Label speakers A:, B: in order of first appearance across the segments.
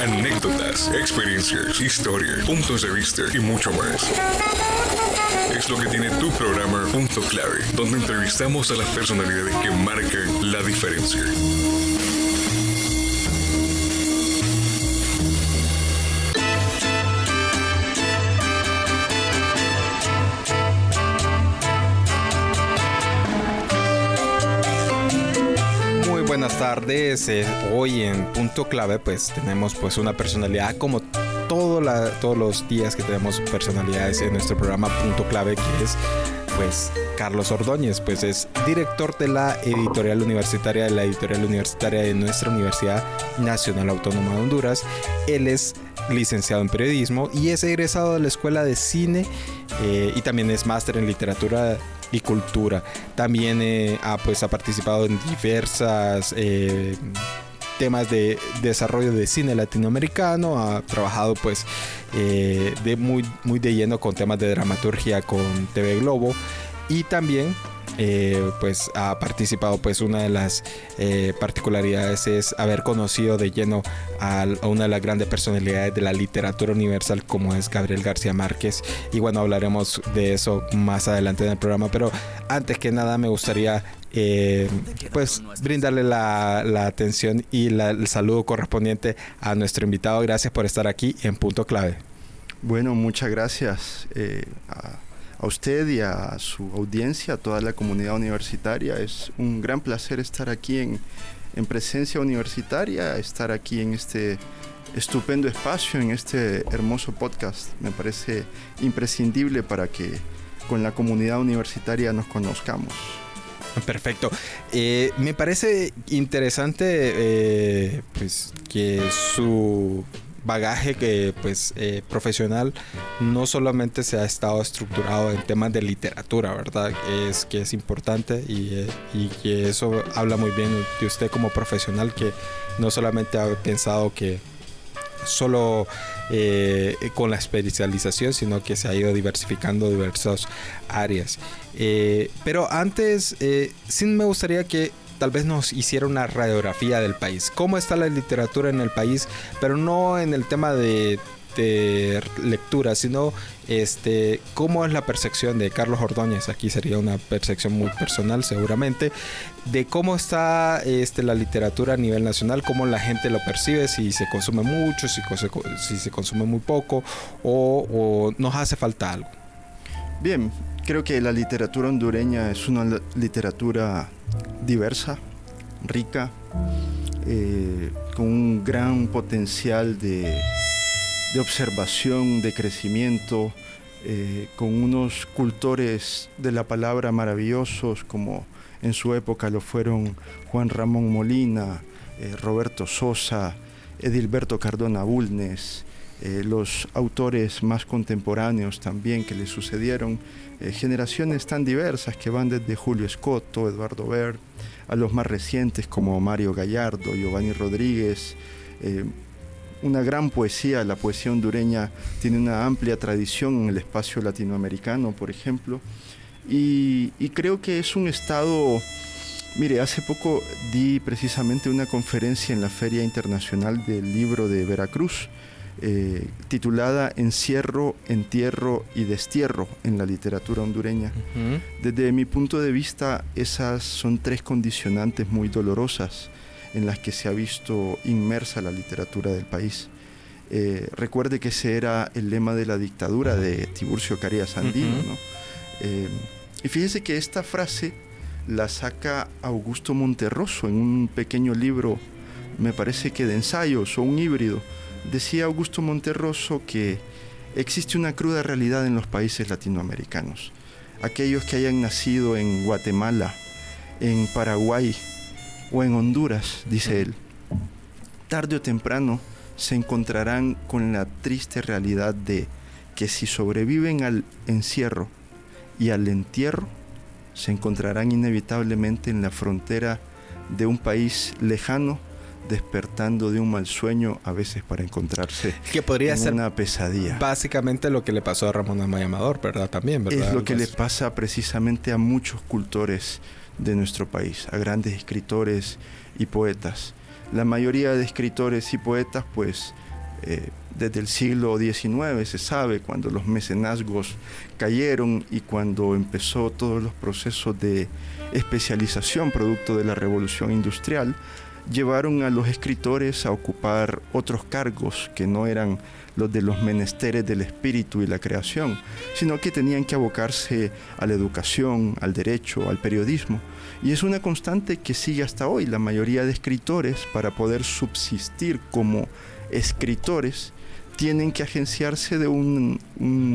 A: Anécdotas, experiencias, historias, puntos de vista y mucho más. Es lo que tiene tu programa Punto Clave, donde entrevistamos a las personalidades que marcan la diferencia.
B: Tardes. Eh, hoy en Punto Clave pues tenemos pues una personalidad como todos los días que tenemos personalidades en nuestro programa Punto Clave que es pues Carlos Ordóñez, pues es director de la editorial universitaria de la editorial universitaria de nuestra Universidad Nacional Autónoma de Honduras. Él es licenciado en periodismo y es egresado de la Escuela de Cine eh, y también es máster en literatura y cultura. También eh, ha, pues, ha participado en diversas eh, temas de desarrollo de cine latinoamericano. Ha trabajado pues eh, de muy, muy de lleno con temas de dramaturgia con TV Globo y también eh, pues ha participado pues una de las eh, particularidades es haber conocido de lleno a, una de las grandes personalidades de la literatura universal como es Gabriel García Márquez. Y bueno hablaremos de eso más adelante en el programa pero antes que nada me gustaría eh, pues brindarle la, atención y el saludo correspondiente a nuestro invitado. Gracias por estar aquí en Punto Clave.
C: Bueno, muchas gracias a usted y a su audiencia, a toda la comunidad universitaria. Es un gran placer estar aquí en, en presencia universitaria, estar aquí en este estupendo espacio, en este hermoso podcast. Me parece imprescindible para que con la comunidad universitaria nos conozcamos.
B: Perfecto. Eh, me parece interesante eh, pues, que su bagaje que pues eh, profesional no solamente se ha estado estructurado en temas de literatura, ¿verdad? Es que es importante y, eh, y que eso habla muy bien de usted como profesional que no solamente ha pensado que solo eh, con la especialización, sino que se ha ido diversificando diversas áreas. Pero antes, eh, sí me gustaría que tal vez nos hiciera una radiografía del país. ¿Cómo está la literatura en el país? Pero no en el tema de, de lectura, sino este, cómo es la percepción de Carlos Ordóñez. Aquí sería una percepción muy personal seguramente, de cómo está este, la literatura a nivel nacional, cómo la gente lo percibe, si se consume mucho, si, si se consume muy poco o, o nos hace falta algo.
C: Bien, creo que la literatura hondureña es una li- literatura diversa, rica, eh, con un gran potencial de, de observación, de crecimiento, eh, con unos cultores de la palabra maravillosos como en su época lo fueron Juan Ramón Molina, eh, Roberto Sosa, Edilberto Cardona Bulnes, eh, los autores más contemporáneos también que le sucedieron, eh, generaciones tan diversas que van desde Julio Escoto, Eduardo Ver, a los más recientes como Mario Gallardo, Giovanni Rodríguez, eh, una gran poesía, la poesía hondureña tiene una amplia tradición en el espacio latinoamericano, por ejemplo, y, y creo que es un estado, mire, hace poco di precisamente una conferencia en la Feria Internacional del Libro de Veracruz, eh, titulada Encierro, Entierro y Destierro en la literatura hondureña. Desde mi punto de vista, esas son tres condicionantes muy dolorosas en las que se ha visto inmersa la literatura del país. Eh, recuerde que ese era el lema de la dictadura de Tiburcio Carías Andino.
B: Ujú.
C: ¿no? Eh, y fíjese que esta frase la saca Augusto Monterroso en un pequeño libro, me parece que de ensayos o un híbrido. Decía Augusto Monterroso que existe una cruda realidad en los países latinoamericanos. Aquellos que hayan nacido en Guatemala, en Paraguay o en Honduras, dice él, tarde o temprano se encontrarán con la triste realidad de que si sobreviven al encierro y al entierro, se encontrarán inevitablemente en la frontera de un país lejano, despertando de un mal sueño a veces para encontrarse
B: Que podría
C: en
B: ser
C: una pesadilla.
B: básicamente lo que le pasó a Ramón Amaya Amador, ¿verdad? También, ¿verdad?
C: Es lo que le pasa precisamente a muchos cultores de nuestro país, a grandes escritores y poetas. La mayoría de escritores y poetas, pues, eh, desde el siglo XIX se sabe, cuando los mecenazgos cayeron y cuando empezó todos los procesos de especialización producto de la revolución industrial, llevaron a los escritores a ocupar otros cargos que no eran los de los menesteres del espíritu y la creación, sino que tenían que abocarse a la educación, al derecho, al periodismo. Y es una constante que sigue hasta hoy. La mayoría de escritores, para poder subsistir como escritores, tienen que agenciarse de un,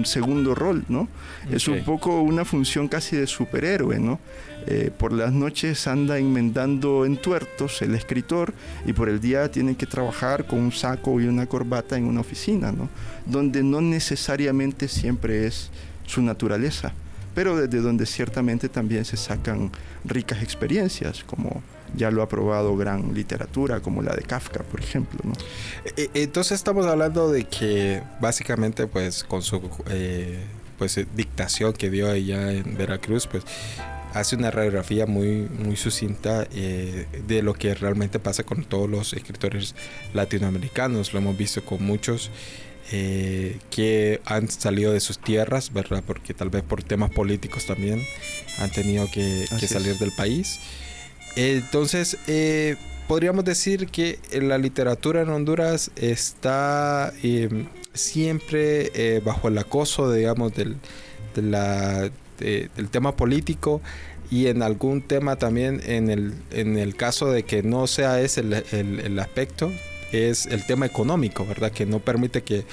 C: segundo rol, ¿no? Es un poco una función casi de superhéroe, ¿no? Eh, por las noches anda enmendando entuertos el escritor y por el día tiene que trabajar con un saco y una corbata en una oficina, ¿no? Donde no necesariamente siempre es su naturaleza, pero desde donde ciertamente también se sacan ricas experiencias, como ya lo ha probado gran literatura como la de Kafka, por ejemplo. ¿no?
B: E, e, entonces estamos hablando de que básicamente pues con su eh, pues eh, dictación que dio allá en Veracruz pues hace una radiografía muy muy sucinta eh, de lo que realmente pasa con todos los escritores latinoamericanos. Lo hemos visto con muchos. que han salido de sus tierras, ¿verdad? Porque tal vez por temas políticos también han tenido que, salir del país. Entonces, eh, podríamos decir que la literatura en Honduras está em, siempre eh, bajo el acoso, digamos, del, tema político y en algún tema también en el, en el caso de que no sea ese el, aspecto, es el tema económico, ¿verdad? Que no permite que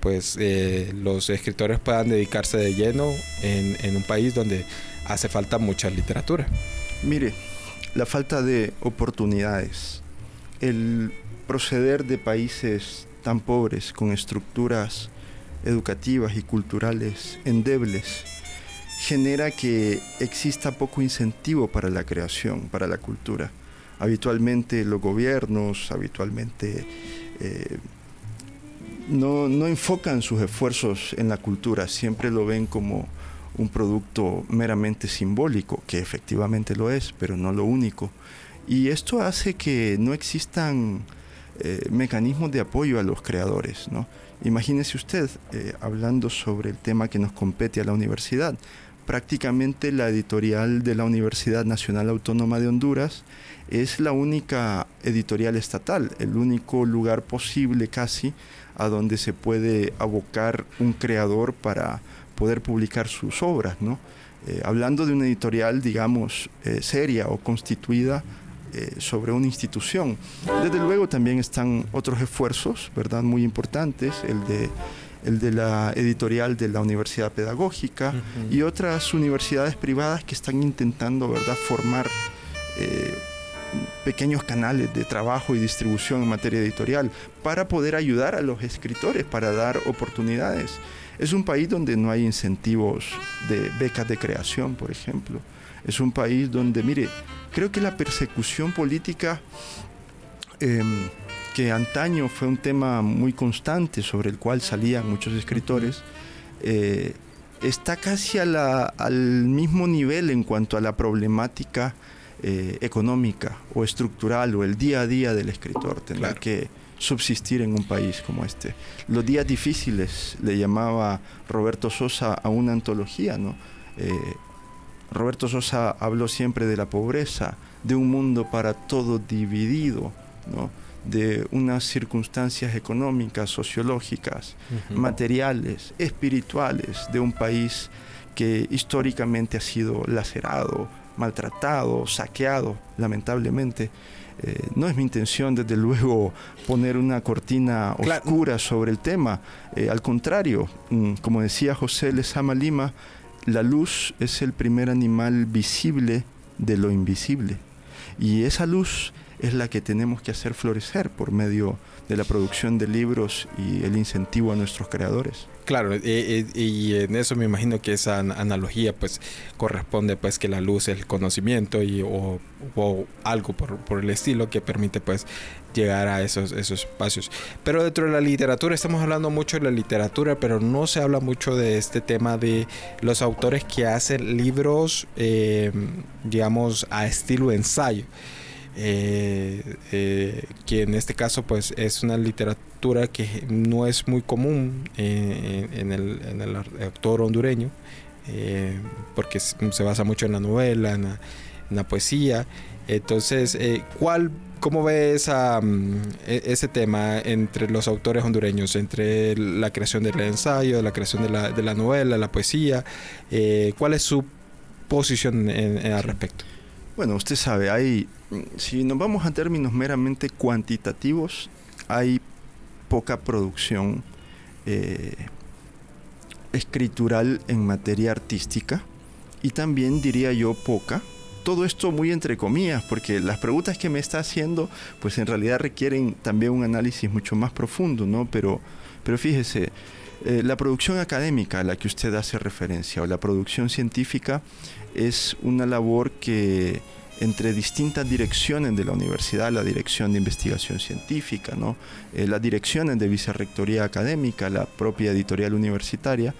B: pues eh, los escritores puedan dedicarse de lleno en, en un país donde hace falta mucha literatura.
C: Mire, la falta de oportunidades, el proceder de países tan pobres con estructuras educativas y culturales endebles genera que exista poco incentivo para la creación, para la cultura. Habitualmente los gobiernos, habitualmente eh, no, no enfocan sus esfuerzos en la cultura, siempre lo ven como un producto meramente simbólico, que efectivamente lo es, pero no lo único. Y esto hace que no existan eh, mecanismos de apoyo a los creadores. ¿no? Imagínese usted, eh, hablando sobre el tema que nos compete a la universidad, prácticamente la editorial de la Universidad Nacional Autónoma de Honduras es la única editorial estatal, el único lugar posible casi a donde se puede abocar un creador para poder publicar sus obras, ¿no? Eh, hablando de una editorial, digamos, eh, seria o constituida eh, sobre una institución. Desde luego también están otros esfuerzos, ¿verdad?, muy importantes, el de, el de la editorial de la Universidad Pedagógica y otras universidades privadas que están intentando, ¿verdad?, formar pequeños canales de trabajo y distribución en materia editorial para poder ayudar a los escritores, para dar oportunidades. Es un país donde no hay incentivos de becas de creación, por ejemplo. Es un país donde, mire, creo que la persecución política, em, que antaño fue un tema muy constante sobre el cual salían muchos escritores, eh, está casi al mismo nivel en cuanto a la problemática eh, económica o estructural o el día a día del escritor. Tener que subsistir en un país como este. Los días difíciles le llamaba Roberto Sosa a una antología, ¿no? Eh, Roberto Sosa habló siempre de la pobreza, de un mundo para todo dividido, ¿no? de unas circunstancias económicas, sociológicas, materiales, espirituales, de un país que históricamente ha sido lacerado, maltratado, saqueado, lamentablemente. Eh, no es mi intención, desde luego, poner una cortina oscura sobre el tema. Eh, al contrario, mm, como decía José Lezama Lima, la luz es el primer animal visible de lo invisible. Y esa luz es la que tenemos que hacer florecer por medio de la producción de libros y el incentivo a nuestros creadores.
B: Claro, y, en eso me imagino que esa analogía pues corresponde pues que la luz es el conocimiento y o, algo por, por, el estilo que permite pues llegar a esos, esos espacios. Pero dentro de la literatura, estamos hablando mucho de la literatura, pero no se habla mucho de este tema de los autores que hacen libros, eh, digamos, a estilo ensayo. Eh, eh, que en este caso pues es una literatura que no es muy común eh, en, el, en, el, autor hondureño, porque se basa mucho en la novela, en la, poesía. Entonces, ¿cuál, ¿cómo ve esa, mm, e, ese tema entre los autores hondureños, entre la creación del ensayo, la creación de la, de la novela, la poesía? ¿Cuál es su posición al respecto?
C: Bueno, usted sabe, hay, si nos vamos a términos meramente cuantitativos, hay poca producción eh, escritural en materia artística y también diría yo poca. Todo esto muy entre comillas, porque las preguntas que me está haciendo, pues en realidad requieren también un análisis mucho más profundo, ¿no? Pero, pero fíjese, eh, la producción académica a la que usted hace referencia o la producción científica es una labor que entre distintas direcciones de la universidad, la dirección de investigación científica, ¿no? Eh, las direcciones de vicerrectoría académica, la propia editorial universitaria,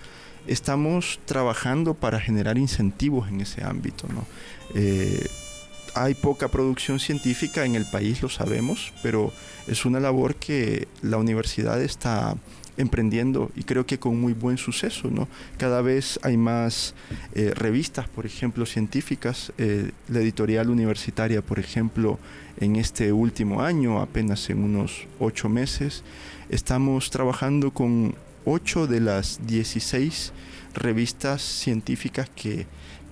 C: estamos trabajando para generar incentivos en ese ámbito. ¿no? Eh, hay poca producción científica en el país, lo sabemos, pero es una labor que la universidad está emprendiendo y creo que con muy buen suceso. ¿no? Cada vez hay más eh, revistas, por ejemplo, científicas. Eh, la editorial universitaria, por ejemplo, en este último año, apenas en unos ocho meses, estamos trabajando con ocho de las 16 revistas científicas que,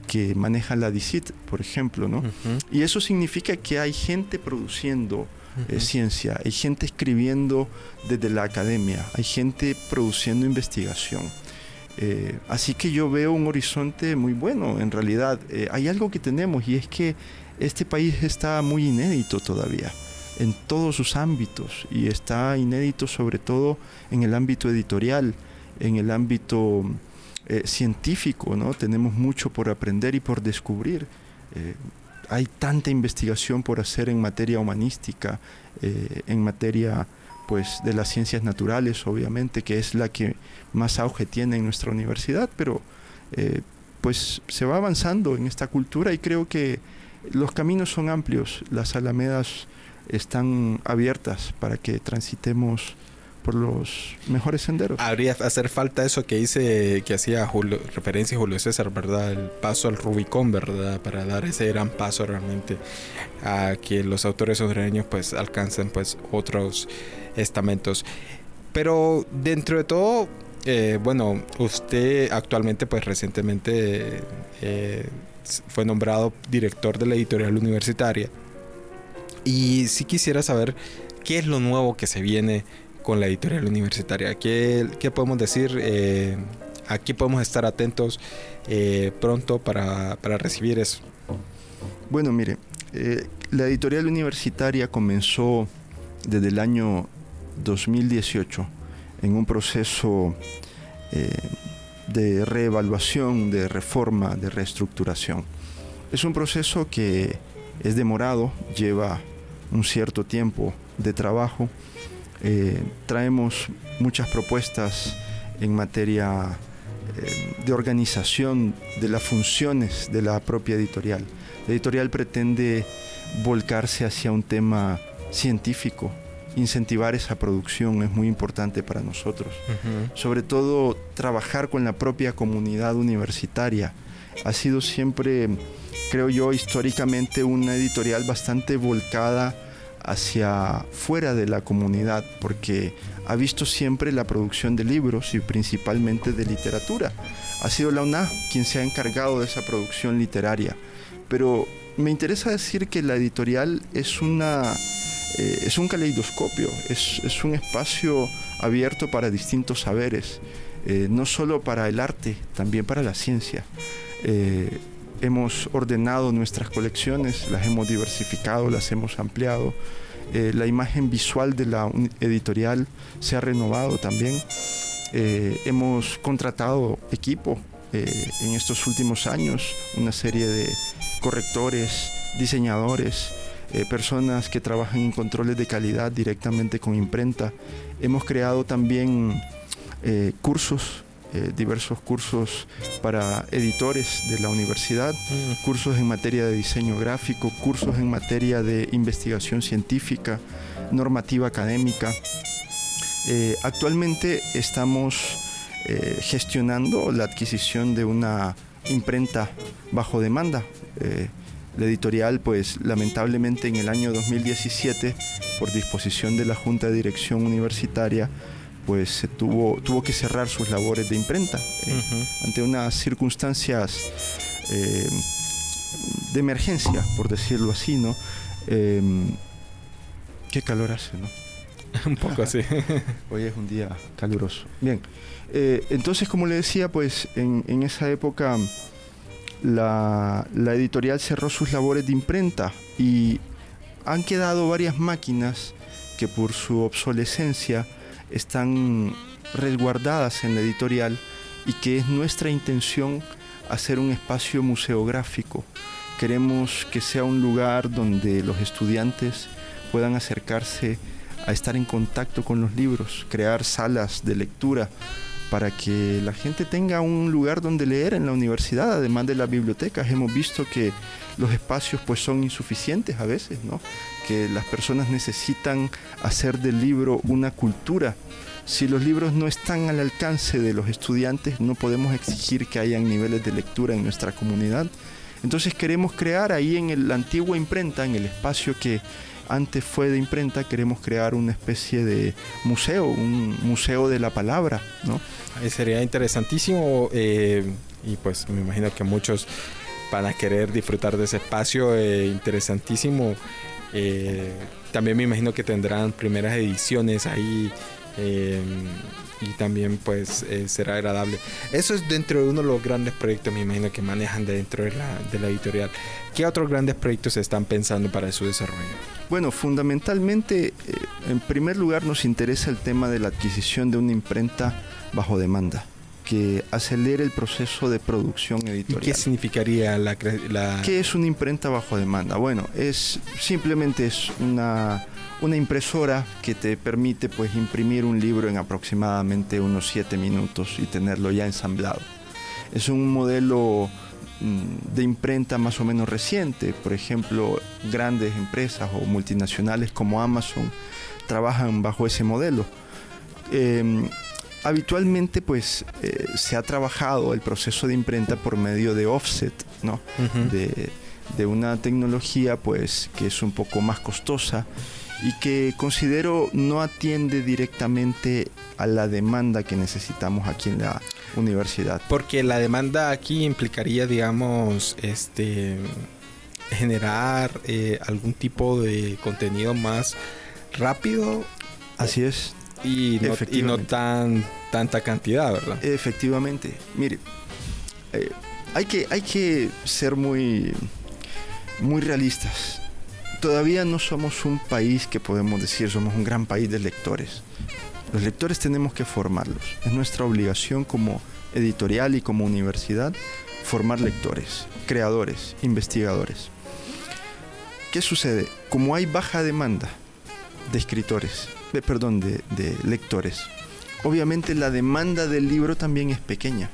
C: que maneja la DICIT, por ejemplo. ¿no? Y eso significa que hay gente produciendo eh, ciencia, hay gente escribiendo desde la academia, hay gente produciendo investigación. Eh, así que yo veo un horizonte muy bueno, en realidad. Eh, hay algo que tenemos y es que este país está muy inédito todavía en todos sus ámbitos y está inédito sobre todo en el ámbito editorial, en el ámbito científico, ¿no? Tenemos mucho por aprender y por descubrir hay tanta investigación por hacer en materia humanística, eh, en materia pues de las ciencias naturales, obviamente, que es la que más auge tiene en nuestra universidad, pero eh, pues se va avanzando en esta cultura y creo que los caminos son amplios, las alamedas están abiertas para que transitemos por los mejores senderos.
B: Habría hacer falta eso que dice, que hacía Julio, referencia Julio César, ¿verdad? El paso al Rubicón, ¿verdad? Para dar ese gran paso realmente a que los autores hondureños pues alcancen pues otros estamentos. Pero dentro de todo, eh, bueno, usted actualmente pues recientemente eh, fue nombrado director de la editorial universitaria. Y si quisiera saber qué es lo nuevo que se viene con la editorial universitaria. ¿Qué, qué podemos decir? Eh, aquí podemos estar atentos eh, pronto para, para, recibir eso.
C: Bueno, mire, eh, la editorial universitaria comenzó desde el año 2018 en un proceso de reevaluación, de reforma, de reestructuración. Es un proceso que es demorado, lleva un cierto tiempo de trabajo eh, traemos muchas propuestas en materia eh, de organización de las funciones de la propia editorial. La editorial pretende volcarse hacia un tema científico, incentivar esa producción es muy importante para nosotros. Sobre todo trabajar con la propia comunidad universitaria. Ha sido siempre, creo yo, históricamente una editorial bastante volcada hacia fuera de la comunidad, porque ha visto siempre la producción de libros y principalmente de literatura. Ha sido la UNA quien se ha encargado de esa producción literaria. Pero me interesa decir que la editorial es una eh, es un caleidoscopio, es, un espacio abierto para distintos saberes, eh, no solo para el arte, también para la ciencia. Eh, hemos ordenado nuestras colecciones, las hemos diversificado, las hemos ampliado. Eh, la imagen visual de la editorial se ha renovado también. Eh, hemos contratado equipo eh, en estos últimos años, una serie de correctores, diseñadores, personas que trabajan en controles de calidad directamente con imprenta. Hemos creado también cursos eh, diversos cursos para editores de la universidad, mm. cursos en materia de diseño gráfico, cursos en materia de investigación científica, normativa académica. Eh, actualmente estamos eh, gestionando la adquisición de una imprenta bajo demanda. la editorial, pues lamentablemente en el año 2017, por disposición de la Junta de Dirección Universitaria, pues se tuvo, tuvo que cerrar sus labores de imprenta eh, ante unas circunstancias eh, de emergencia, por decirlo así, ¿no? Em, qué calor hace, ¿no?
B: un poco así.
C: Hoy es un día caluroso. Bien, eh, entonces como le decía, pues en, en esa época la, la, editorial cerró sus labores de imprenta y han quedado varias máquinas que por su obsolescencia están resguardadas en la editorial y que es nuestra intención hacer un espacio museográfico. Queremos que sea un lugar donde los estudiantes puedan acercarse a estar en contacto con los libros, crear salas de lectura para que la gente tenga un lugar donde leer en la universidad, además de las bibliotecas. Hemos visto que los espacios pues son insuficientes a veces, ¿no? Que las personas necesitan hacer del libro una cultura. Si los libros no están al alcance de los estudiantes, no podemos exigir que hayan niveles de lectura en nuestra comunidad. Entonces queremos crear ahí en la antigua imprenta, en el espacio que antes fue de imprenta, queremos crear una especie de museo, un museo de la palabra, ¿no?
B: sería interesantísimo eh, y pues me imagino que muchos van a querer disfrutar de ese espacio eh, interesantísimo. Eh, también me imagino que tendrán primeras ediciones ahí y también pues será agradable. Eso es dentro de uno de los grandes proyectos, me imagino, que manejan dentro de la editorial. ¿Qué otros grandes proyectos están pensando para su desarrollo?
C: Bueno, fundamentalmente, en primer lugar nos interesa el tema de la adquisición de una imprenta bajo demanda que acelere el proceso de producción editorial.
B: ¿Qué significaría la,
C: ¿Qué es una imprenta bajo demanda? Bueno, es simplemente es una, una impresora que te permite pues imprimir un libro en aproximadamente unos 7 minutos y tenerlo ya ensamblado. Es un modelo mm, de imprenta más o menos reciente, por ejemplo, grandes empresas o multinacionales como Amazon trabajan bajo ese modelo. Em, habitualmente pues eh, se ha trabajado el proceso de imprenta por medio de offset, ¿no? de, una tecnología pues que es un poco más costosa y que considero no atiende directamente a la demanda que necesitamos aquí en la universidad.
B: Porque la demanda aquí implicaría, digamos, este generar eh, algún tipo de contenido más rápido.
C: Así es
B: y no, tan tanta cantidad, ¿verdad?
C: Efectivamente. Mire, eh, hay, que, hay que ser muy, muy realistas. Todavía no somos un país que podemos decir somos un gran país de lectores. Los lectores tenemos que formarlos. Es nuestra obligación como editorial y como universidad formar lectores, creadores, investigadores. ¿Qué sucede? Como hay baja demanda de escritores, perdón, de, lectores. Obviamente la demanda del libro también es pequeña.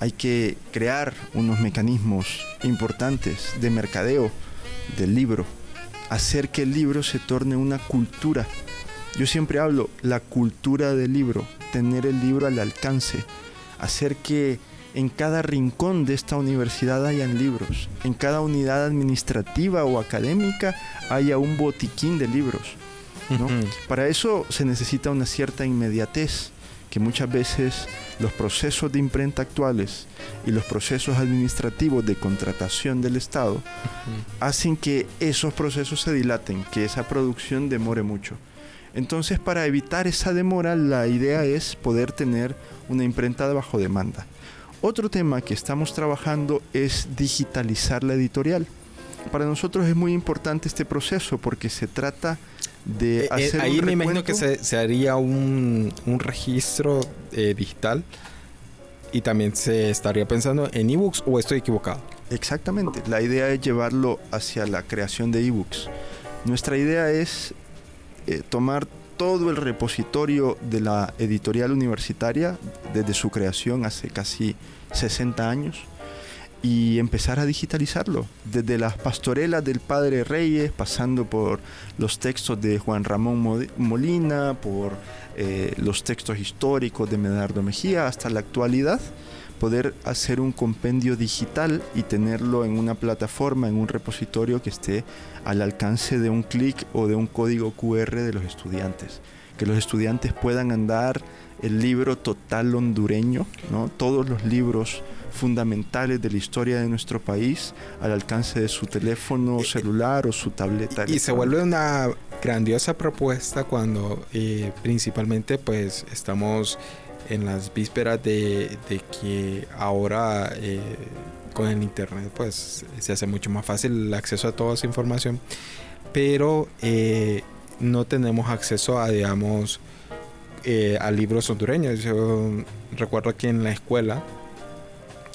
C: Hay que crear unos mecanismos importantes de mercadeo del libro, hacer que el libro se torne una cultura. Yo siempre hablo la cultura del libro, tener el libro al alcance, hacer que en cada rincón de esta universidad hayan libros, en cada unidad administrativa o académica haya un botiquín de libros para eso se necesita una cierta inmediatez, que muchas veces los procesos de imprenta actuales y los procesos administrativos de contratación del Estado hacen que esos procesos se dilaten, que esa producción demore mucho. Entonces, para evitar esa demora, la idea es poder tener una imprenta de bajo demanda. Otro tema que estamos trabajando es digitalizar la editorial. Para nosotros es muy importante este proceso porque se trata de
B: Eh, eh, ahí
C: un
B: me imagino que se, se haría un, un registro eh, digital y también se estaría pensando en ebooks o estoy equivocado.
C: Exactamente. La idea es llevarlo hacia la creación de ebooks. Nuestra idea es eh, tomar todo el repositorio de la editorial universitaria desde su creación hace casi 60 años y empezar a digitalizarlo. Desde las pastorelas del Padre Reyes, pasando por los textos de Juan Ramón Mo- Molina, por eh, los textos históricos de Medardo Mejía, hasta la actualidad poder hacer un compendio digital y tenerlo en una plataforma, en un repositorio que esté al alcance de un clic o de un código QR de los estudiantes. Que los estudiantes puedan andar el libro total hondureño, ¿no? todos los libros fundamentales de la historia de nuestro país al alcance de su teléfono celular o su tableta.
B: Y se vuelve una grandiosa propuesta cuando eh, principalmente pues estamos en las vísperas de, de que ahora eh, con el internet pues se hace mucho más fácil el acceso a toda esa información pero eh, no tenemos acceso a digamos eh, a libros hondureños yo recuerdo que en la escuela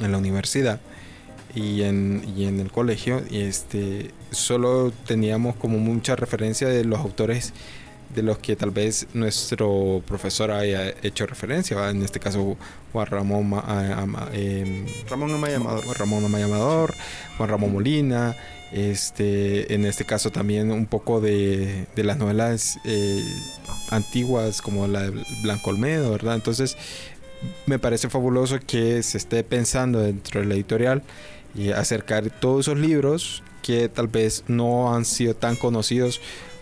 B: en la universidad y en, y en el colegio y este solo teníamos como mucha referencia de los autores de los que tal vez nuestro profesor haya hecho referencia ¿va? en este caso Juan Ramón Ma- a- Ama- em,
C: Ramón Amaya Amador.
B: Juan Ramón Amaya Amador, Juan Ramón Molina, este, en este caso también un poco de, de las novelas eh, antiguas como la de Blanco Olmedo, ¿verdad? Entonces me parece fabuloso que se esté pensando dentro de la editorial y acercar todos esos libros que tal vez no han sido tan conocidos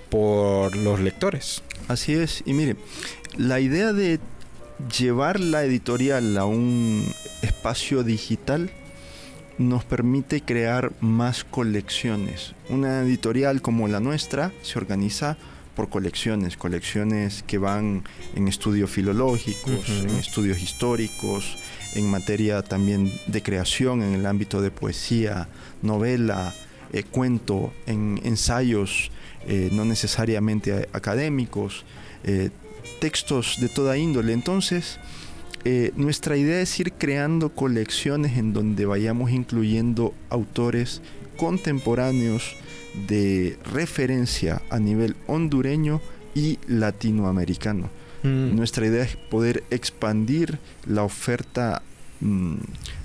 B: por los lectores.
C: Así es, y mire, la idea de llevar la editorial a un espacio digital nos permite crear más colecciones. Una editorial como la nuestra se organiza por colecciones, colecciones que van en estudios filológicos, en estudios históricos, en materia también de creación en el ámbito de poesía, novela, eh, cuento, en ensayos eh, no necesariamente académicos, eh, textos de toda índole. Entonces, nuestra idea es ir creando colecciones en donde vayamos incluyendo autores contemporáneos de referencia a nivel hondureño y latinoamericano.
B: Mm.
C: Nuestra idea es poder expandir la oferta mm,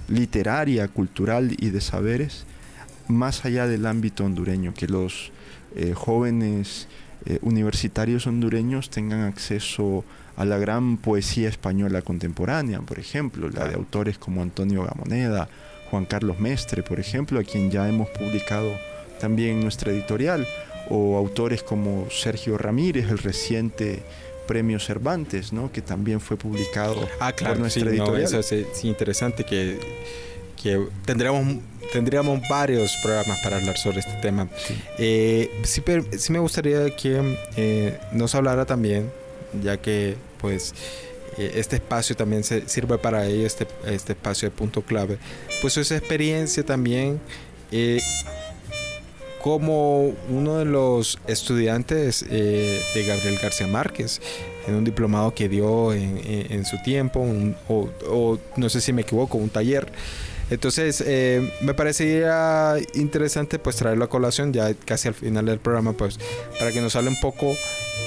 C: literaria, cultural y de saberes más allá del ámbito hondureño, que los eh, jóvenes eh, universitarios hondureños tengan acceso a la gran poesía española contemporánea, por ejemplo, la de autores como Antonio Gamoneda, Juan Carlos Mestre, por ejemplo, a quien ya hemos publicado también en nuestra editorial, o autores como Sergio Ramírez, el reciente Premio Cervantes, ¿no? que también fue publicado
B: Ah, claro,
C: por nuestra
B: sí, no,
C: editorial.
B: eso es sí, interesante que, que tendríamos, tendríamos varios programas para hablar sobre este tema. Eh, sí, per- sí me gustaría que eh, nos hablara también, ya que pues eh, este espacio también se sirve para ello, este, este espacio de punto clave, pues esa experiencia también eh, como uno de los estudiantes eh, de Gabriel García Márquez en un diplomado que dio en, su tiempo, un- o, no sé si me equivoco, un taller. Entonces, eh, me parecería interesante pues traerlo a colación ya casi al final del programa, pues para que nos hable un poco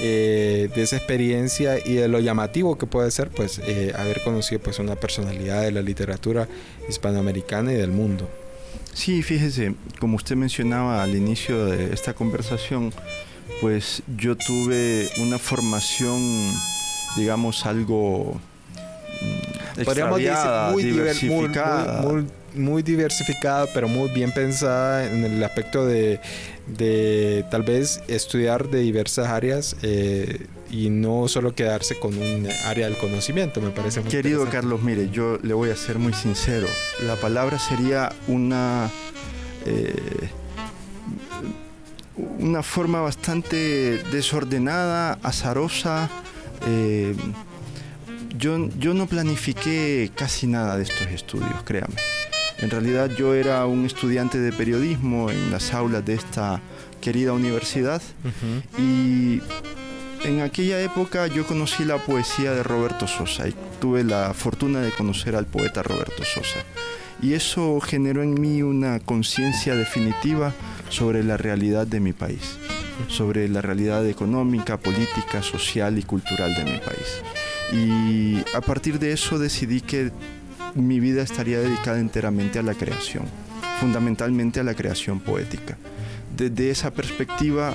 B: eh, de esa experiencia y de lo llamativo que puede ser pues haber conocido pues una personalidad de la literatura hispanoamericana y del mundo.
C: Sí, fíjese, como usted mencionaba al inicio de esta conversación, pues yo tuve una formación, digamos, algo
B: Podríamos decir muy, diver- muy-
C: diversificada.
B: muy- muy- muy diversificada, pero muy bien pensada en el aspecto de, de tal vez estudiar de diversas áreas eh, y no solo quedarse con un área del conocimiento, me parece muy
C: Querido. Carlos, mire, yo le voy a ser muy sincero. La palabra sería una eh, una forma bastante desordenada, azarosa. eh, yo, yo no planifiqué casi nada de estos estudios, créame. En realidad yo era un estudiante de periodismo en las aulas de esta querida universidad y en aquella época yo conocí la poesía de Roberto Sosa y tuve la fortuna de conocer al poeta Roberto Sosa. Y eso generó en mí una conciencia definitiva sobre la realidad de mi país, sobre la realidad económica, política, social y cultural de mi país. Y a partir de eso decidí que mi vida estaría dedicada enteramente a la creación, fundamentalmente a la creación poética. Desde esa perspectiva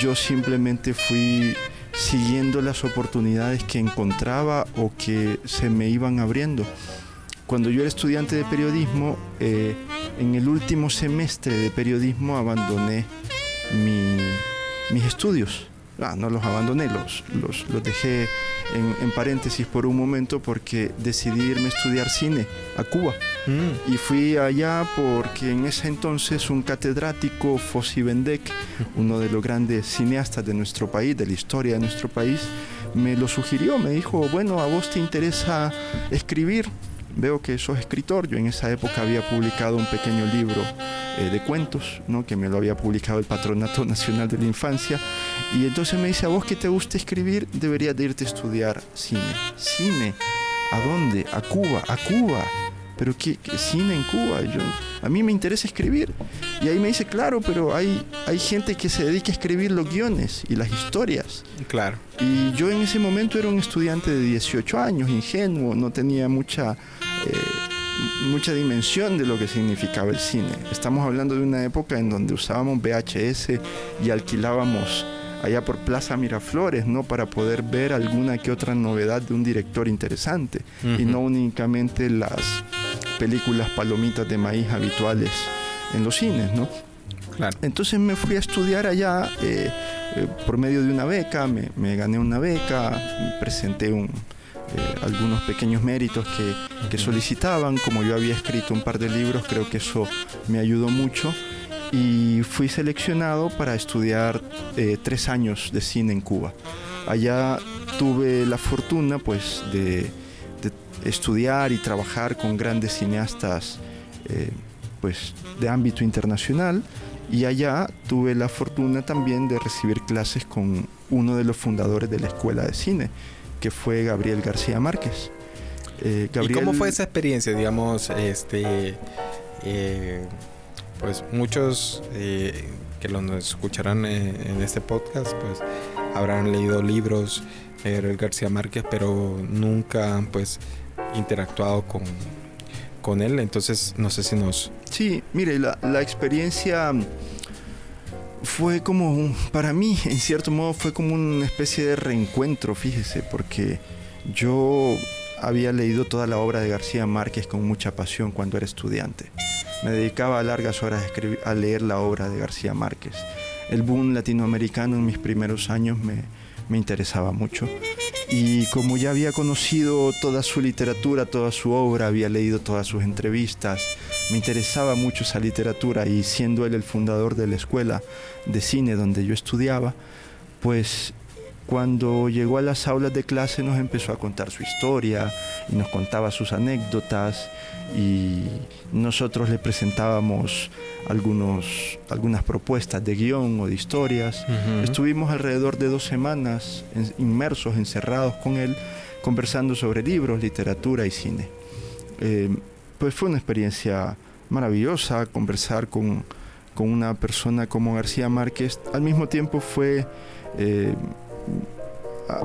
C: yo simplemente fui siguiendo las oportunidades que encontraba o que se me iban abriendo. Cuando yo era estudiante de periodismo, eh, en el último semestre de periodismo abandoné mis estudios. Ah, no los abandoné, los, los, los dejé en, paréntesis por un momento porque decidí irme a estudiar cine a Cuba. Mm. Y fui allá porque en ese entonces un catedrático, Fossi Bendek, uno de los grandes cineastas de nuestro país, de la historia de nuestro país, me lo sugirió, me dijo, bueno, a vos te interesa escribir, veo que sos escritor, yo en esa época había publicado un pequeño libro eh, de cuentos, ¿no? que me lo había publicado el Patronato Nacional de la Infancia, y entonces me dice, a vos que te gusta escribir, deberías de irte a estudiar cine. ¿Cine? ¿A dónde? A Cuba, a Cuba. ¿Pero qué, cine en Cuba? Yo, a mí me interesa escribir. Y ahí me dice, claro, pero hay, hay gente que se dedica a escribir los guiones y las historias.
B: Claro.
C: Y yo en ese momento era un estudiante de 18 años, ingenuo, no tenía mucha... Eh, mucha dimensión de lo que significaba el cine. Estamos hablando de una época en donde usábamos VHS y alquilábamos allá por Plaza Miraflores, ¿no? Para poder ver alguna que otra novedad de un director interesante y no únicamente las películas palomitas de maíz habituales en los cines, ¿no? Entonces me fui a estudiar allá eh, eh, por medio de una beca, me, me gané una beca, presenté un, eh, algunos pequeños méritos que, solicitaban. Como yo había escrito un par de libros, creo que eso me ayudó mucho. Y fui seleccionado para estudiar eh, tres años de cine en Cuba. Allá tuve la fortuna pues de, estudiar y trabajar con grandes cineastas eh, pues de ámbito internacional y allá tuve la fortuna también de recibir clases con uno de los fundadores de la escuela de cine, que fue Gabriel García Márquez.
B: Eh, ¿Y cómo fue esa experiencia? Digamos, este, eh, pues muchos eh, que lo escucharán en este podcast, pues habrán leído libros de Gabriel García Márquez, pero nunca han pues interactuado con, con él. Entonces, no sé si nos...
C: Sí, mire, la, la experiencia fue como, para mí, en cierto modo, fue como una especie de reencuentro, fíjese, porque yo había leído toda la obra de García Márquez con mucha pasión cuando era estudiante. Me dedicaba a largas horas a, escribir, a leer la obra de García Márquez. El boom latinoamericano en mis primeros años me, me interesaba mucho. Y como ya había conocido toda su literatura, toda su obra, había leído todas sus entrevistas, me interesaba mucho esa literatura y siendo él el fundador de la escuela de cine donde yo estudiaba, pues cuando llegó a las aulas de clase nos empezó a contar su historia y nos contaba sus anécdotas y nosotros le presentábamos algunos, algunas propuestas de guion o de historias. Estuvimos alrededor de dos semanas inmersos, encerrados con él, conversando sobre libros, literatura y cine. Eh, pues fue una experiencia maravillosa conversar con, una persona como García Márquez. Al mismo tiempo fue eh,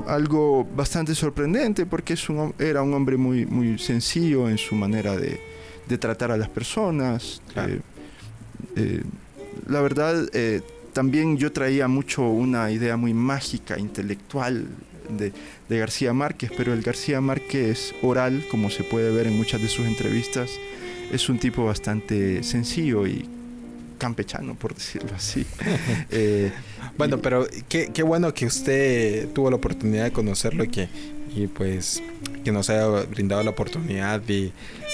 C: algo bastante sorprendente porque es un, era un hombre muy, muy sencillo en su manera de, tratar a las personas. Eh, eh, la verdad, también yo traía mucho una idea muy mágica, intelectual de, de, García Márquez, pero el García Márquez oral, como se puede ver en muchas de sus entrevistas, es un tipo bastante sencillo y campechano, por decirlo así.
B: Eh, bueno, pero qué, qué, bueno que usted tuvo la oportunidad de conocerlo y que y pues que nos haya brindado la oportunidad de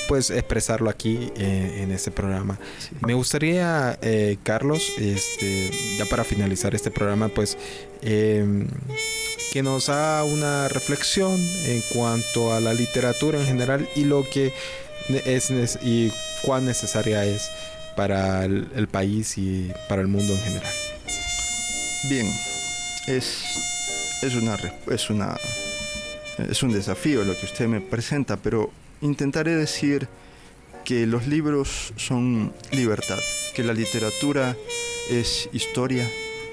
B: pues expresarlo aquí eh, en este programa. Me gustaría, eh, Carlos, este, ya para finalizar este programa, pues em, que nos haga una reflexión en cuanto a la literatura en general y lo que es y cuán necesaria es para el, país y para el mundo en general.
C: Bien, es, es, una, es, una, es un desafío lo que usted me presenta, pero intentaré decir que los libros son libertad, que la literatura es historia,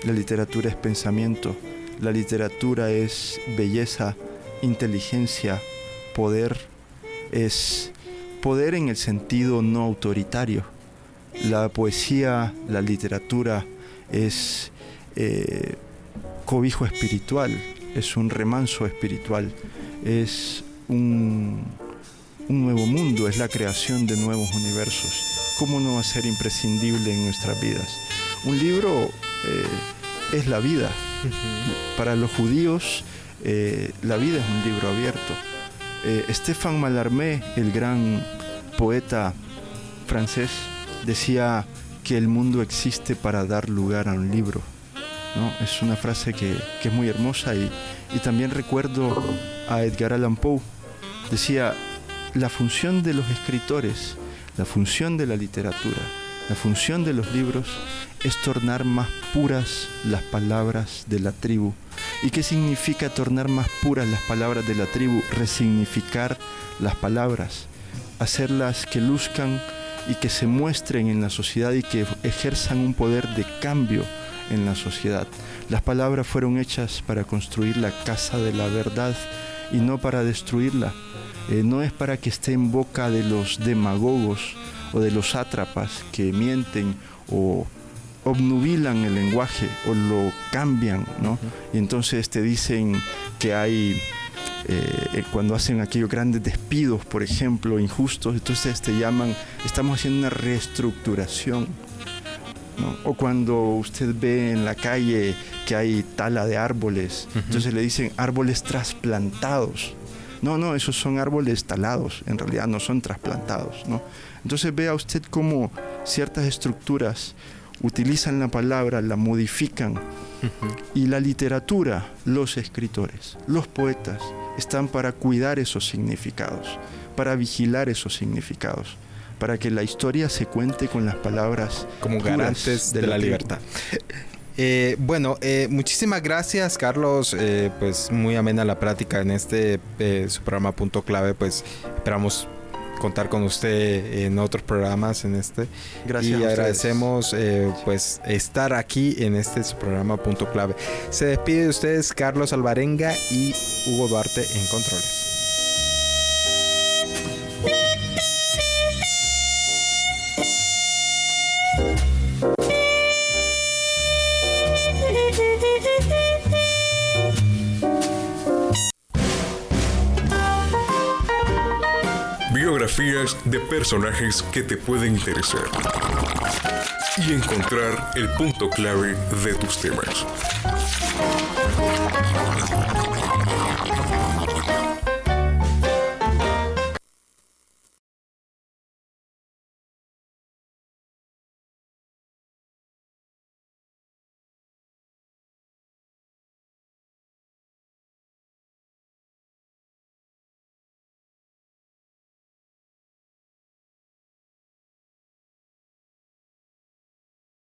C: la literatura es pensamiento, la literatura es belleza, inteligencia, poder, es poder en el sentido no autoritario. La poesía, la literatura es eh, cobijo espiritual, es un remanso espiritual, es un nuevo mundo, es la creación de nuevos universos. ¿Cómo no va a ser imprescindible en nuestras vidas? Un libro eh, es la vida. Para los judíos, eh, la vida es un libro abierto. Eh, Stéphane Mallarmé, el gran poeta francés, decía que el mundo existe para dar lugar a un libro. ¿no? Es una frase que, es muy hermosa y, y también recuerdo a Edgar Allan Poe. Decía, la función de los escritores, la función de la literatura, la función de los libros es tornar más puras las palabras de la tribu. ¿Y qué significa tornar más puras las palabras de la tribu? Resignificar las palabras, hacerlas que luzcan y que se muestren en la sociedad y que ejerzan un poder de cambio en la sociedad. Las palabras fueron hechas para construir la casa de la verdad y no para destruirla. Eh, no es para que esté en boca de los demagogos o de los sátrapas que mienten o obnubilan el lenguaje o lo cambian, ¿no? Y entonces te dicen que hay, eh, eh, cuando hacen aquellos grandes despidos, por ejemplo, injustos, entonces te llaman, estamos haciendo una reestructuración. O cuando usted ve en la calle que hay tala de árboles, entonces le dicen árboles trasplantados. No, no, esos son árboles talados, en realidad no son trasplantados, ¿no? Entonces vea usted cómo ciertas estructuras utilizan la palabra, la modifican. Y la literatura, los escritores, los poetas, están para cuidar esos significados, para vigilar esos significados, para que la historia se cuente con las palabras
B: como garantes de, la libertad. Eh, bueno, eh, muchísimas gracias, Carlos. Eh, pues muy amena la práctica en este su programa Punto Clave. Pues esperamos contar con usted en otros programas en este. Gracias. Y agradecemos pues estar aquí en este su programa Punto Clave. Se despide de ustedes Carlos Alvarenga y Hugo Duarte en Controles.
A: De personajes que te pueden interesar y encontrar el punto clave de tus temas.